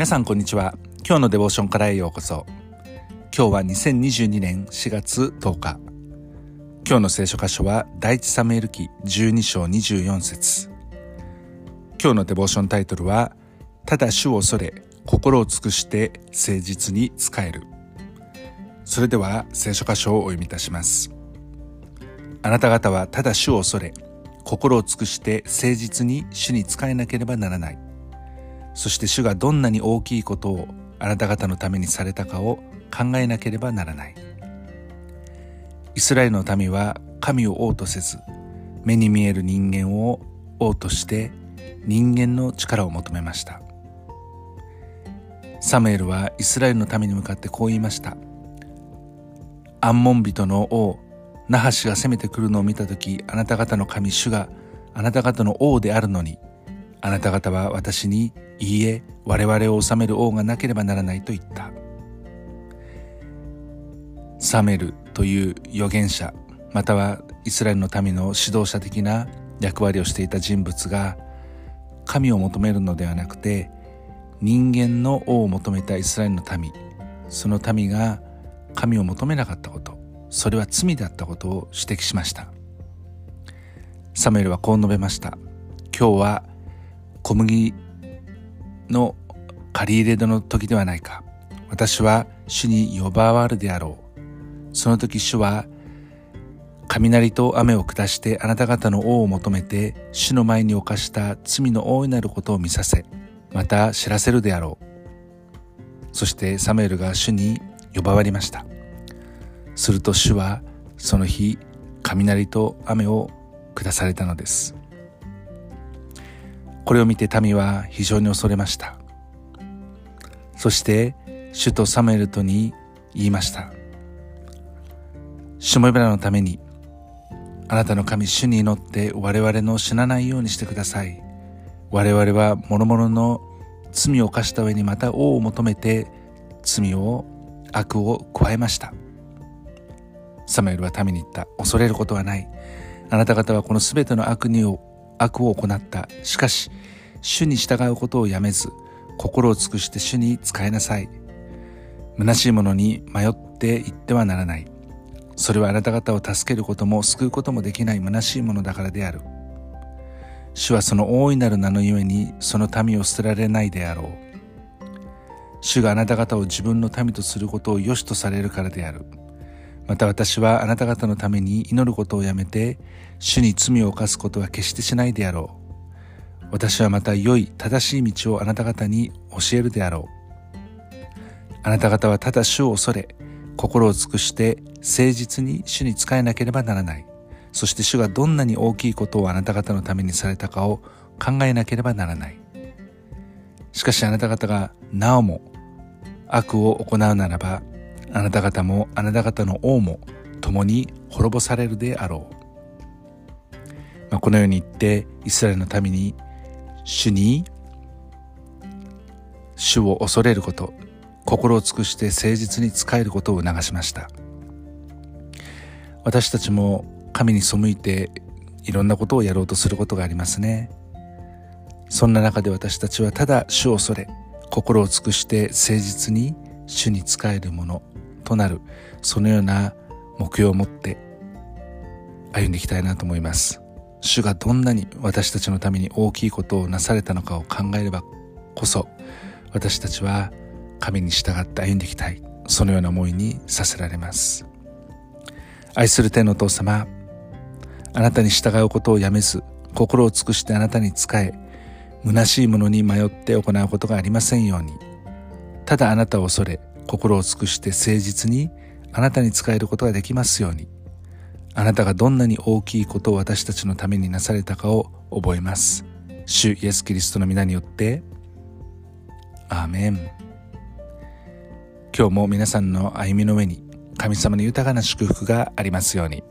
皆さんこんにちは。今日のデボーションからへようこそ。今日は2022年4月10日今日の聖書箇所は第一サムエル記12章24節。今日のデボーションタイトルはただ主を恐れ心を尽くして誠実に仕える。それでは聖書箇所をお読みいたします。あなた方はただ主を恐れ心を尽くして誠実に主に仕えなければならない。そして主がどんなに大きいことをあなた方のためにされたかを考えなければならない。イスラエルの民は神を王とせず目に見える人間を王として人間の力を求めました。サムエルはイスラエルの民に向かってこう言いました。アンモン人の王ナハシが攻めてくるのを見た時あなた方の神主があなた方の王であるのにあなた方は私にいいえ我々を治める王がなければならないと言った。サメルという預言者またはイスラエルの民の指導者的な役割をしていた人物が神を求めるのではなくて人間の王を求めたイスラエルの民その民が神を求めなかったことそれは罪だったことを指摘しました。サムエルはこう述べました。今日は小麦の借り入れ度の時ではないか。私は主に呼ばわるであろう。その時主は雷と雨を下してあなた方の王を求めて主の前に犯した罪の大いなることを見させ、また知らせるであろう。そしてサムエルが主に呼ばわりました。すると主はその日雷と雨を下されたのです。これを見て民は非常に恐れました。そして主とサムエルとに言いました。シュモイブラのためにあなたの神主に祈って我々の死なないようにしてください。我々は諸々の罪を犯した上にまた王を求めて罪を悪を加えました。サムエルは民に言った。恐れることはない。あなた方はこの全ての悪にを悪を行った。しかし、主に従うことをやめず、心を尽くして主に仕えなさい。虚しいものに迷っていってはならない。それはあなた方を助けることも救うこともできない虚しいものだからである。主はその大いなる名のゆえにその民を捨てられないであろう。主があなた方を自分の民とすることを良しとされるからである。また私はあなた方のために祈ることをやめて、主に罪を犯すことは決してしないであろう。私はまた良い正しい道をあなた方に教えるであろう。あなた方はただ主を恐れ、心を尽くして誠実に主に仕えなければならない。そして主がどんなに大きいことをあなた方のためにされたかを考えなければならない。しかしあなた方がなおも悪を行うならばあなた方もあなた方の王も共に滅ぼされるであろう。まあ、このように言ってイスラエルの民に主に主を恐れること心を尽くして誠実に仕えることを促しました。私たちも神に背いていろんなことをやろうとすることがありますね。そんな中で私たちはただ主を恐れ心を尽くして誠実に主に仕えるもの。となるそのような目標を持って歩んでいきたいなと思います。主がどんなに私たちのために大きいことをなされたのかを考えればこそ私たちは神に従って歩んでいきたい。そのような思いにさせられます。愛する天のお父様あなたに従うことをやめず心を尽くしてあなたに仕え虚しいものに迷って行うことがありませんように。ただあなたを恐れ心を尽くして誠実にあなたに仕えることができますように。あなたがどんなに大きいことを私たちのためになされたかを覚えます。主イエス・キリストの皆によって。アーメン。今日も皆さんの歩みの上に神様の豊かな祝福がありますように。